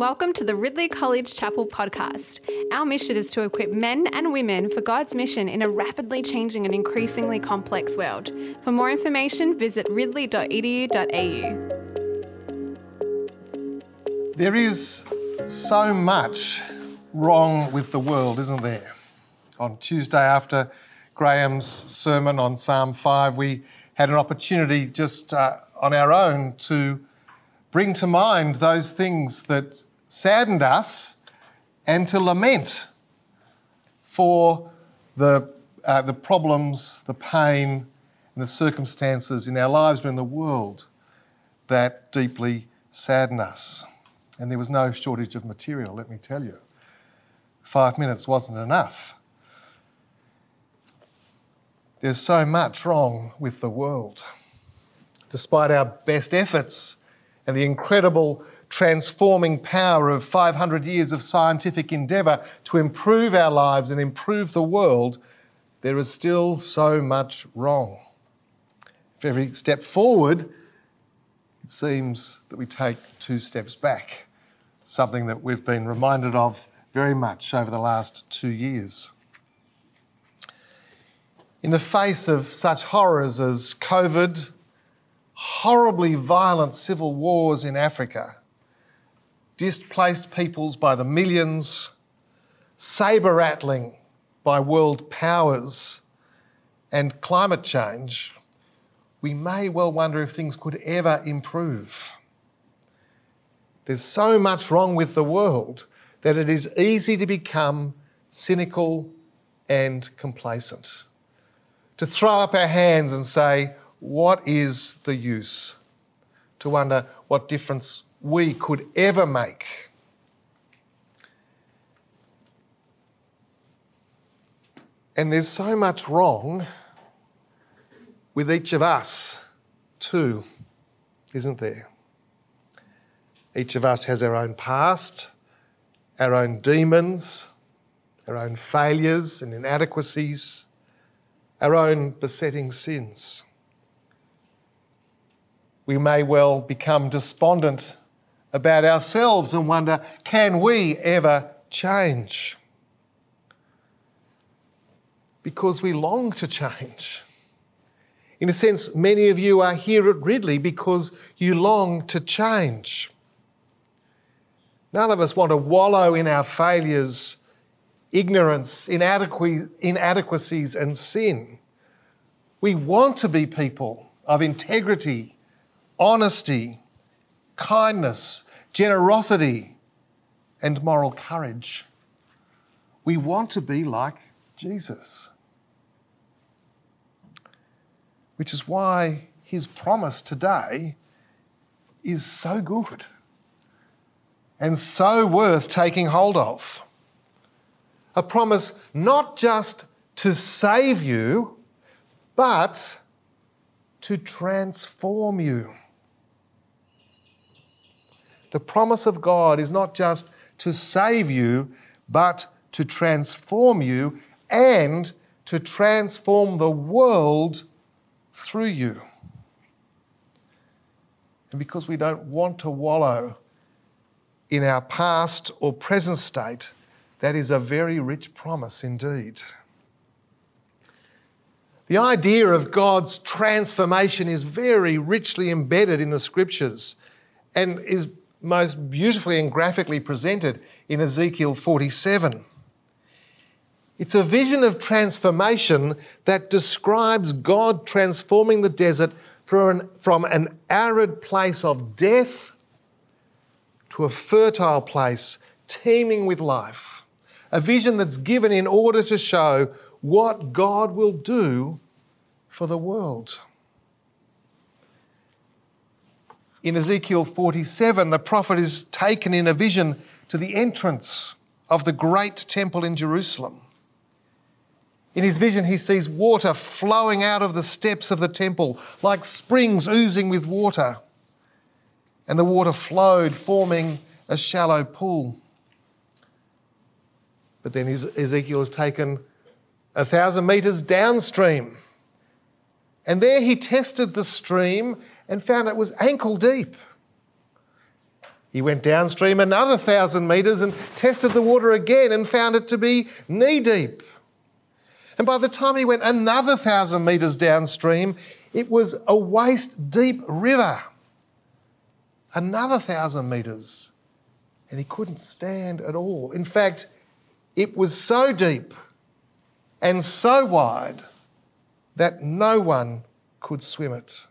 Welcome to the Ridley College Chapel podcast. Our mission is to equip men and women for God's mission in a rapidly changing and increasingly complex world. For more information, visit ridley.edu.au. There is so much wrong with the world, isn't there? On Tuesday, after Graham's sermon on Psalm 5, we had an opportunity just uh, on our own to bring to mind those things that saddened us and to lament for the, uh, the problems, the pain, and the circumstances in our lives or in the world that deeply sadden us. And there was no shortage of material, let me tell you. Five minutes wasn't enough. There's so much wrong with the world. Despite our best efforts and the incredible transforming power of 500 years of scientific endeavour to improve our lives and improve the world, there is still so much wrong. If every step forward, it seems that we take two steps back, something that we've been reminded of very much over the last two years. In the face of such horrors as COVID, horribly violent civil wars in Africa, displaced peoples by the millions, sabre rattling by world powers, and climate change, we may well wonder if things could ever improve. There's so much wrong with the world that it is easy to become cynical and complacent. To throw up our hands and say, What is the use? To wonder what difference we could ever make. And there's so much wrong with each of us, too, isn't there? Each of us has our own past, our own demons, our own failures and inadequacies, our own besetting sins. We may well become despondent about ourselves and wonder can we ever change? Because we long to change. In a sense, many of you are here at Ridley because you long to change. None of us want to wallow in our failures, ignorance, inadequacies, and sin. We want to be people of integrity, honesty, kindness, generosity, and moral courage. We want to be like Jesus. Which is why his promise today is so good and so worth taking hold of. A promise not just to save you, but to transform you. The promise of God is not just to save you, but to transform you and to transform the world through you. And because we don't want to wallow in our past or present state, that is a very rich promise indeed. The idea of God's transformation is very richly embedded in the scriptures and is most beautifully and graphically presented in Ezekiel 47. It's a vision of transformation that describes God transforming the desert from an, from an arid place of death to a fertile place teeming with life. A vision that's given in order to show what God will do for the world. In Ezekiel 47, the prophet is taken in a vision to the entrance of the great temple in Jerusalem. In his vision, he sees water flowing out of the steps of the temple like springs oozing with water. And the water flowed, forming a shallow pool. But then Ezekiel is taken a thousand metres downstream. And there he tested the stream and found it was ankle deep. He went downstream another thousand metres and tested the water again and found it to be knee deep. And by the time he went another thousand metres downstream, it was a waist deep river. Another thousand metres. And he couldn't stand at all. In fact, it was so deep and so wide that no one could swim it.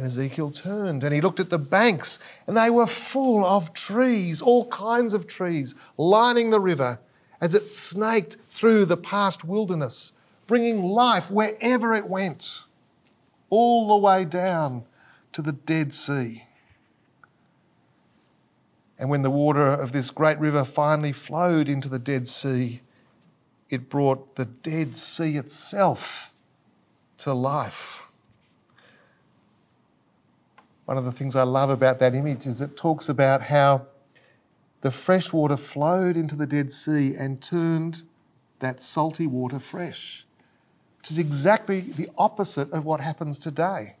And Ezekiel turned and he looked at the banks, and they were full of trees, all kinds of trees, lining the river as it snaked through the past wilderness, bringing life wherever it went, all the way down to the Dead Sea. And when the water of this great river finally flowed into the Dead Sea, it brought the Dead Sea itself to life. One of the things I love about that image is it talks about how the fresh water flowed into the Dead Sea and turned that salty water fresh, which is exactly the opposite of what happens today.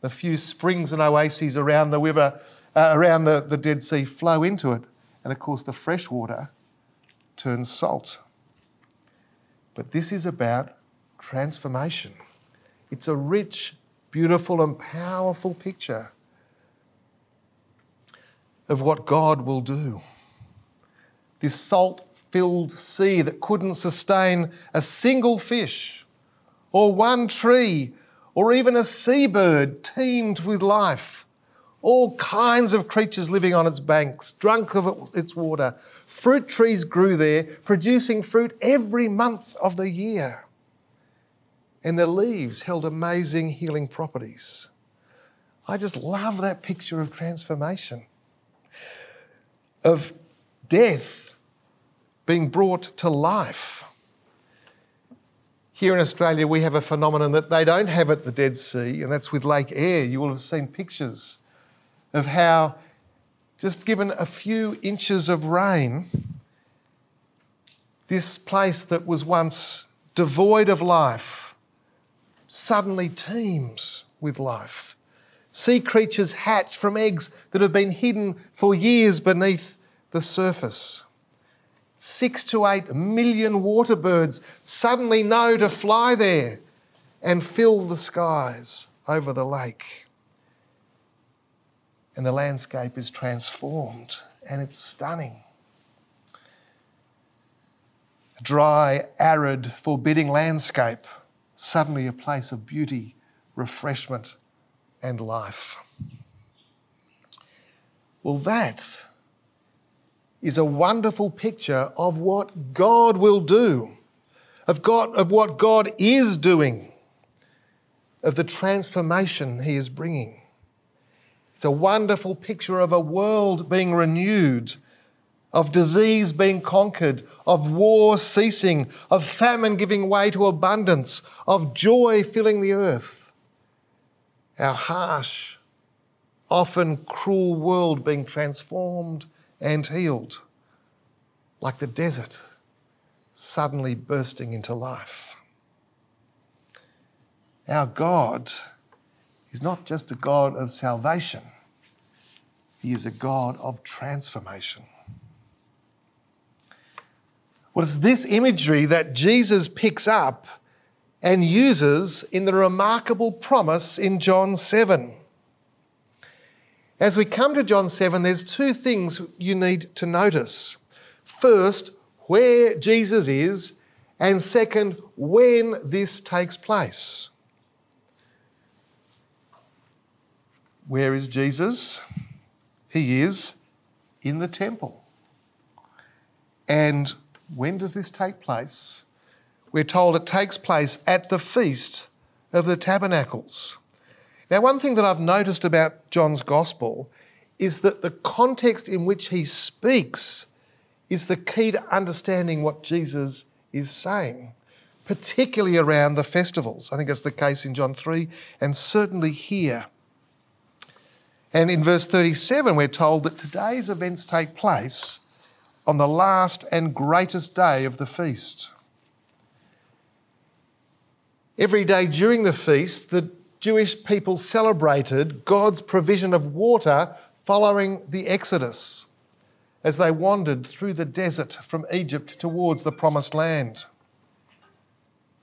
The few springs and oases around the river, uh, around the, the Dead Sea, flow into it, and of course, the fresh water turns salt. But this is about transformation. It's a rich beautiful and powerful picture of what God will do. This salt filled sea that couldn't sustain a single fish or one tree or even a seabird teemed with life. All kinds of creatures living on its banks, drunk of its water. Fruit trees grew there, producing fruit every month of the year and their leaves held amazing healing properties. I just love that picture of transformation, of death being brought to life. Here in Australia, we have a phenomenon that they don't have at the Dead Sea, and that's with Lake Eyre. You will have seen pictures of how, just given a few inches of rain, this place that was once devoid of life suddenly teems with life. Sea creatures hatch from eggs that have been hidden for years beneath the surface. Six to eight million water birds suddenly know to fly there and fill the skies over the lake. And the landscape is transformed and it's stunning. A dry, arid, forbidding landscape suddenly a place of beauty, refreshment, and life. Well, that is a wonderful picture of what God will do, of, God, of what God is doing, of the transformation He is bringing. It's a wonderful picture of a world being renewed of disease being conquered, of war ceasing, of famine giving way to abundance, of joy filling the earth. Our harsh, often cruel world being transformed and healed, like the desert suddenly bursting into life. Our God is not just a God of salvation, He is a God of transformation. Well, it's this imagery that Jesus picks up and uses in the remarkable promise in John 7. As we come to John 7, there's two things you need to notice. First, where Jesus is, and second, when this takes place. Where is Jesus? He is in the temple. And when does this take place? We're told it takes place at the Feast of the Tabernacles. Now, one thing that I've noticed about John's Gospel is that the context in which he speaks is the key to understanding what Jesus is saying, particularly around the festivals. I think that's the case in John 3 and certainly here. And in verse 37, we're told that today's events take place on the last and greatest day of the feast. Every day during the feast, the Jewish people celebrated God's provision of water following the Exodus as they wandered through the desert from Egypt towards the promised land.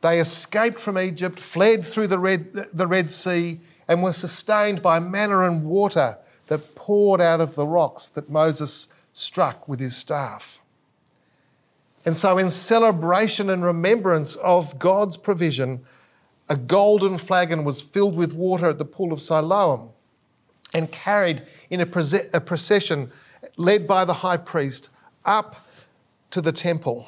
They escaped from Egypt, fled through the Red, the Red Sea, and were sustained by manna and water that poured out of the rocks that Moses struck with his staff. And so, in celebration and remembrance of God's provision, a golden flagon was filled with water at the pool of Siloam and carried in a, procession led by the high priest up to the temple.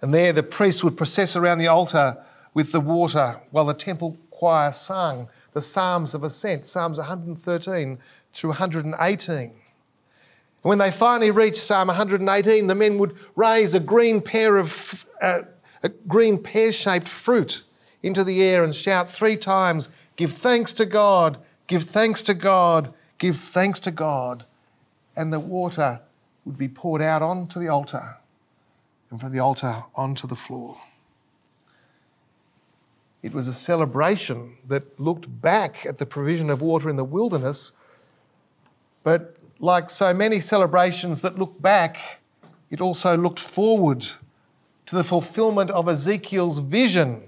And there the priest would process around the altar with the water while the temple choir sung the Psalms of Ascent, Psalms 113 through 118. And when they finally reached Psalm 118, the men would raise a green pear of uh, a green pear-shaped fruit into the air and shout three times, "Give thanks to God! Give thanks to God! Give thanks to God!" And the water would be poured out onto the altar and from the altar onto the floor. It was a celebration that looked back at the provision of water in the wilderness, but like so many celebrations that look back, it also looked forward to the fulfillment of Ezekiel's vision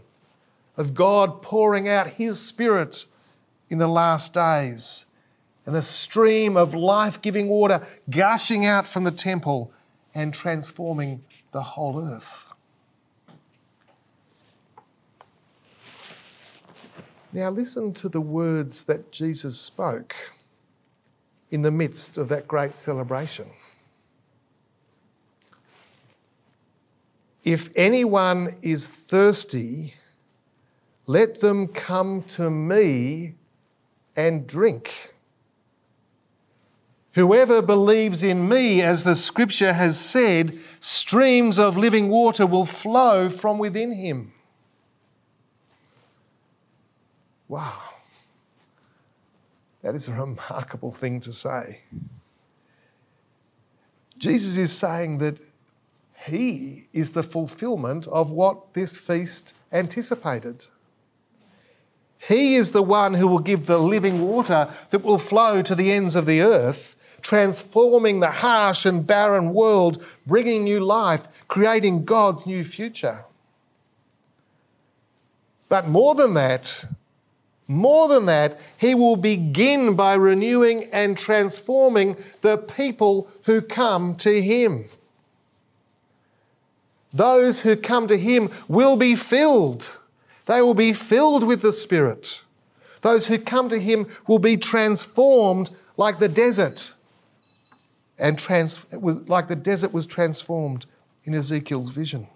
of God pouring out his Spirit in the last days and the stream of life giving water gushing out from the temple and transforming the whole earth. Now, listen to the words that Jesus spoke in the midst of that great celebration. If anyone is thirsty, let them come to me and drink. Whoever believes in me, as the scripture has said, streams of living water will flow from within him. Wow. That is a remarkable thing to say. Jesus is saying that he is the fulfillment of what this feast anticipated. He is the one who will give the living water that will flow to the ends of the earth transforming the harsh and barren world, bringing new life, creating God's new future. But more than that, more than that, he will begin by renewing and transforming the people who come to him. Those who come to him will be filled. They will be filled with the Spirit. Those who come to him will be transformed like the desert and trans- like the desert was transformed in Ezekiel's vision.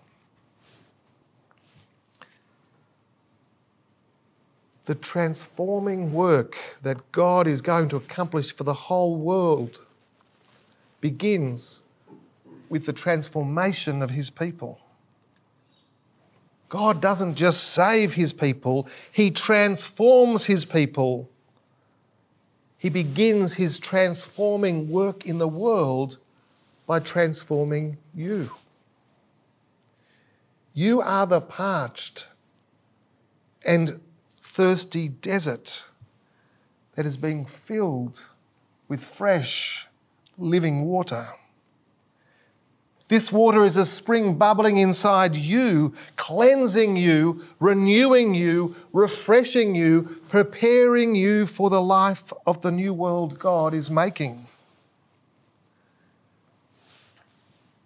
The transforming work that God is going to accomplish for the whole world begins with the transformation of his people. God doesn't just save his people, he transforms his people he begins his transforming work in the world by transforming you. You are the parched and thirsty desert that is being filled with fresh, living water. This water is a spring bubbling inside you, cleansing you, renewing you, refreshing you, preparing you for the life of the new world God is making.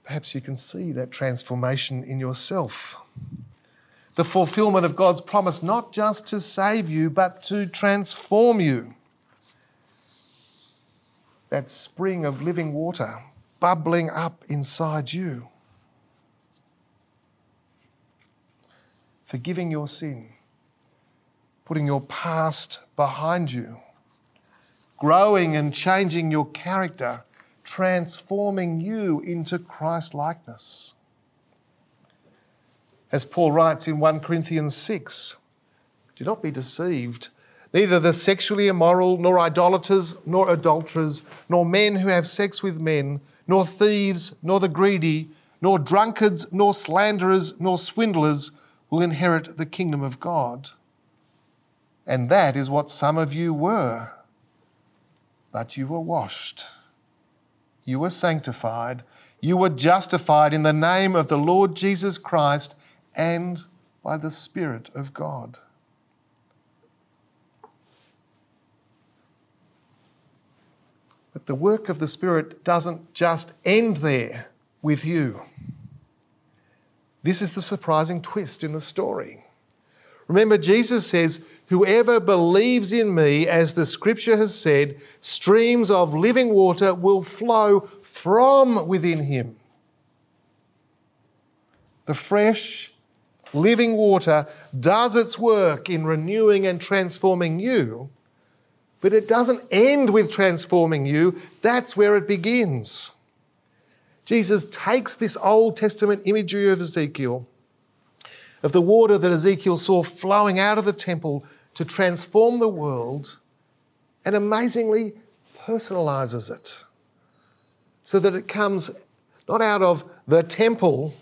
Perhaps you can see that transformation in yourself. The fulfillment of God's promise not just to save you, but to transform you. That spring of living water bubbling up inside you. Forgiving your sin, putting your past behind you, growing and changing your character, transforming you into Christ likeness. As Paul writes in 1 Corinthians 6, do not be deceived. Neither the sexually immoral, nor idolaters, nor adulterers, nor men who have sex with men, nor thieves, nor the greedy, nor drunkards, nor slanderers, nor swindlers will inherit the kingdom of God. And that is what some of you were. But you were washed, you were sanctified, you were justified in the name of the Lord Jesus Christ and by the Spirit of God. But the work of the Spirit doesn't just end there with you. This is the surprising twist in the story. Remember, Jesus says, Whoever believes in me, as the scripture has said, streams of living water will flow from within him. The fresh, living water does its work in renewing and transforming you, but it doesn't end with transforming you. That's where it begins. Jesus takes this Old Testament imagery of Ezekiel, of the water that Ezekiel saw flowing out of the temple to transform the world, and amazingly personalizes it so that it comes not out of the temple,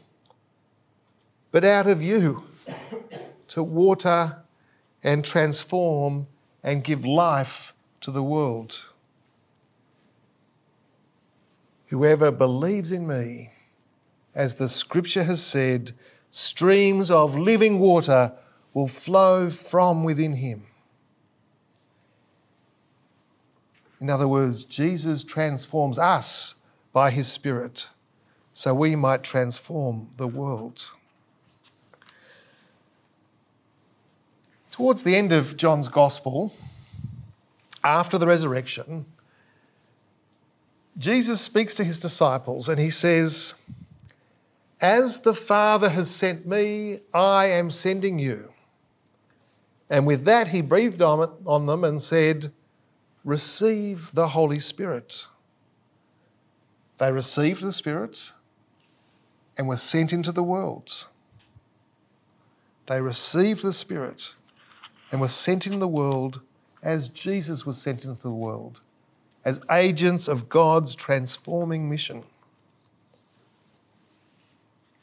but out of you to water and transform and give life to the world. Whoever believes in me, as the scripture has said, streams of living water will flow from within him. In other words, Jesus transforms us by his Spirit so we might transform the world. Towards the end of John's Gospel, after the resurrection, Jesus speaks to his disciples and he says, As the Father has sent me, I am sending you. And with that, he breathed on, them and said, Receive the Holy Spirit. They received the Spirit and were sent into the world. They received the Spirit and were sent into the world as Jesus was sent into the world as agents of God's transforming mission.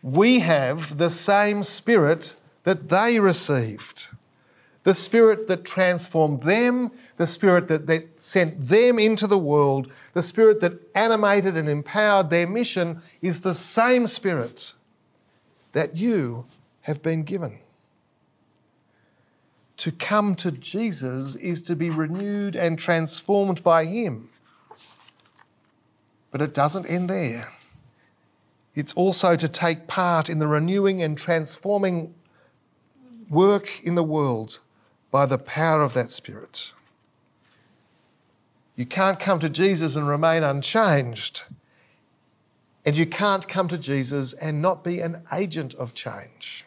We have the same Spirit that they received. The Spirit that transformed them, the Spirit that, that sent them into the world, the Spirit that animated and empowered their mission is the same Spirit that you have been given. To come to Jesus is to be renewed and transformed by Him. But it doesn't end there. It's also to take part in the renewing and transforming work in the world by the power of that Spirit. You can't come to Jesus and remain unchanged. And you can't come to Jesus and not be an agent of change.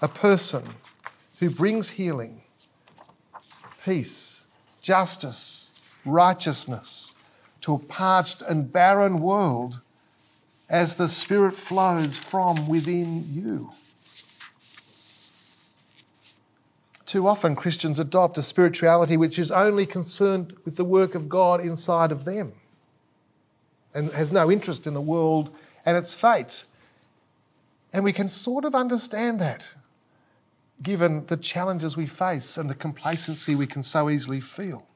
A person who brings healing, peace, justice, righteousness to a parched and barren world as the Spirit flows from within you. Too often, Christians adopt a spirituality which is only concerned with the work of God inside of them and has no interest in the world and its fate. And we can sort of understand that given the challenges we face and the complacency we can so easily feel.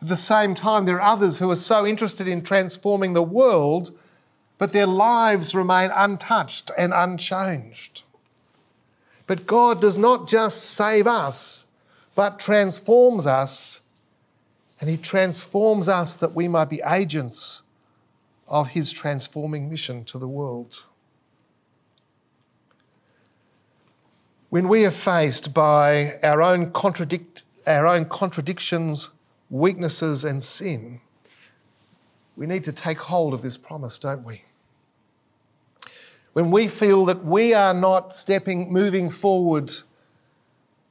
At the same time, there are others who are so interested in transforming the world, but their lives remain untouched and unchanged. But God does not just save us, but transforms us, and He transforms us that we might be agents of His transforming mission to the world. When we are faced by our own, contradict, our own contradictions, weaknesses, and sin, we need to take hold of this promise, don't we? When we feel that we are not stepping, moving forward,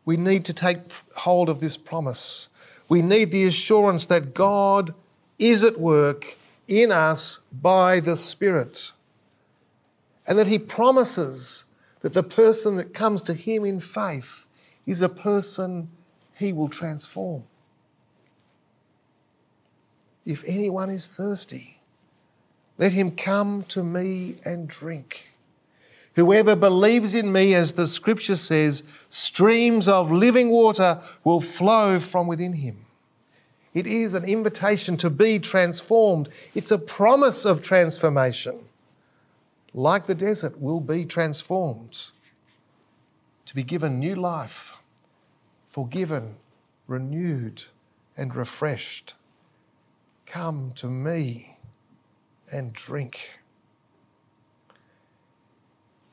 we need to take hold of this promise. We need the assurance that God is at work in us by the Spirit. And that He promises that the person that comes to Him in faith is a person He will transform. If anyone is thirsty, let him come to me and drink. Whoever believes in me, as the scripture says, streams of living water will flow from within him. It is an invitation to be transformed. It's a promise of transformation. Like the desert, will be transformed. To be given new life, forgiven, renewed, and refreshed. Come to me and drink.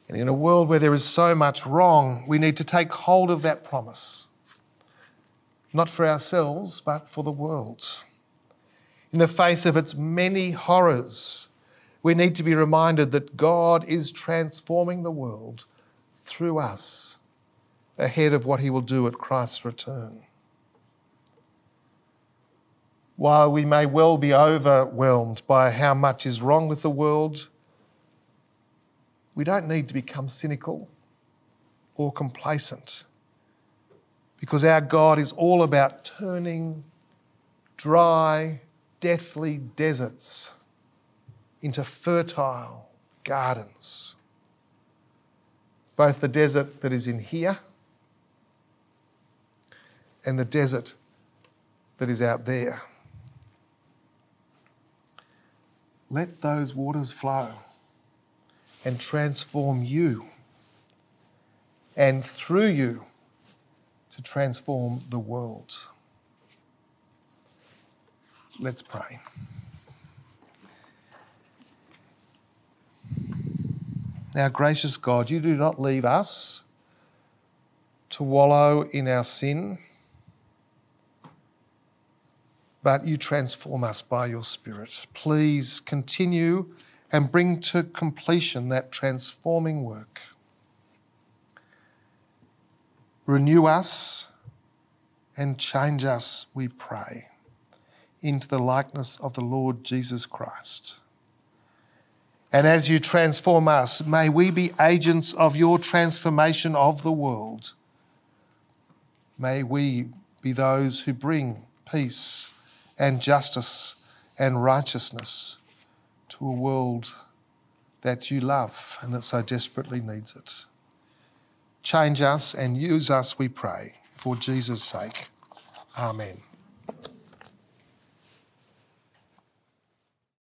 And in a world where there is so much wrong, we need to take hold of that promise not for ourselves, but for the world. In the face of its many horrors, we need to be reminded that God is transforming the world through us ahead of what he will do at Christ's return. While we may well be overwhelmed by how much is wrong with the world, we don't need to become cynical or complacent because our God is all about turning dry, deathly deserts into fertile gardens. Both the desert that is in here and the desert that is out there. Let those waters flow and transform you, and through you, to transform the world. Let's pray. Our gracious God, you do not leave us to wallow in our sin, but you transform us by your Spirit. Please continue and bring to completion that transforming work. Renew us and change us, we pray, into the likeness of the Lord Jesus Christ. And as you transform us, may we be agents of your transformation of the world. May we be those who bring peace and justice and righteousness to a world that you love and that so desperately needs it. Change us and use us, we pray, for Jesus' sake. Amen.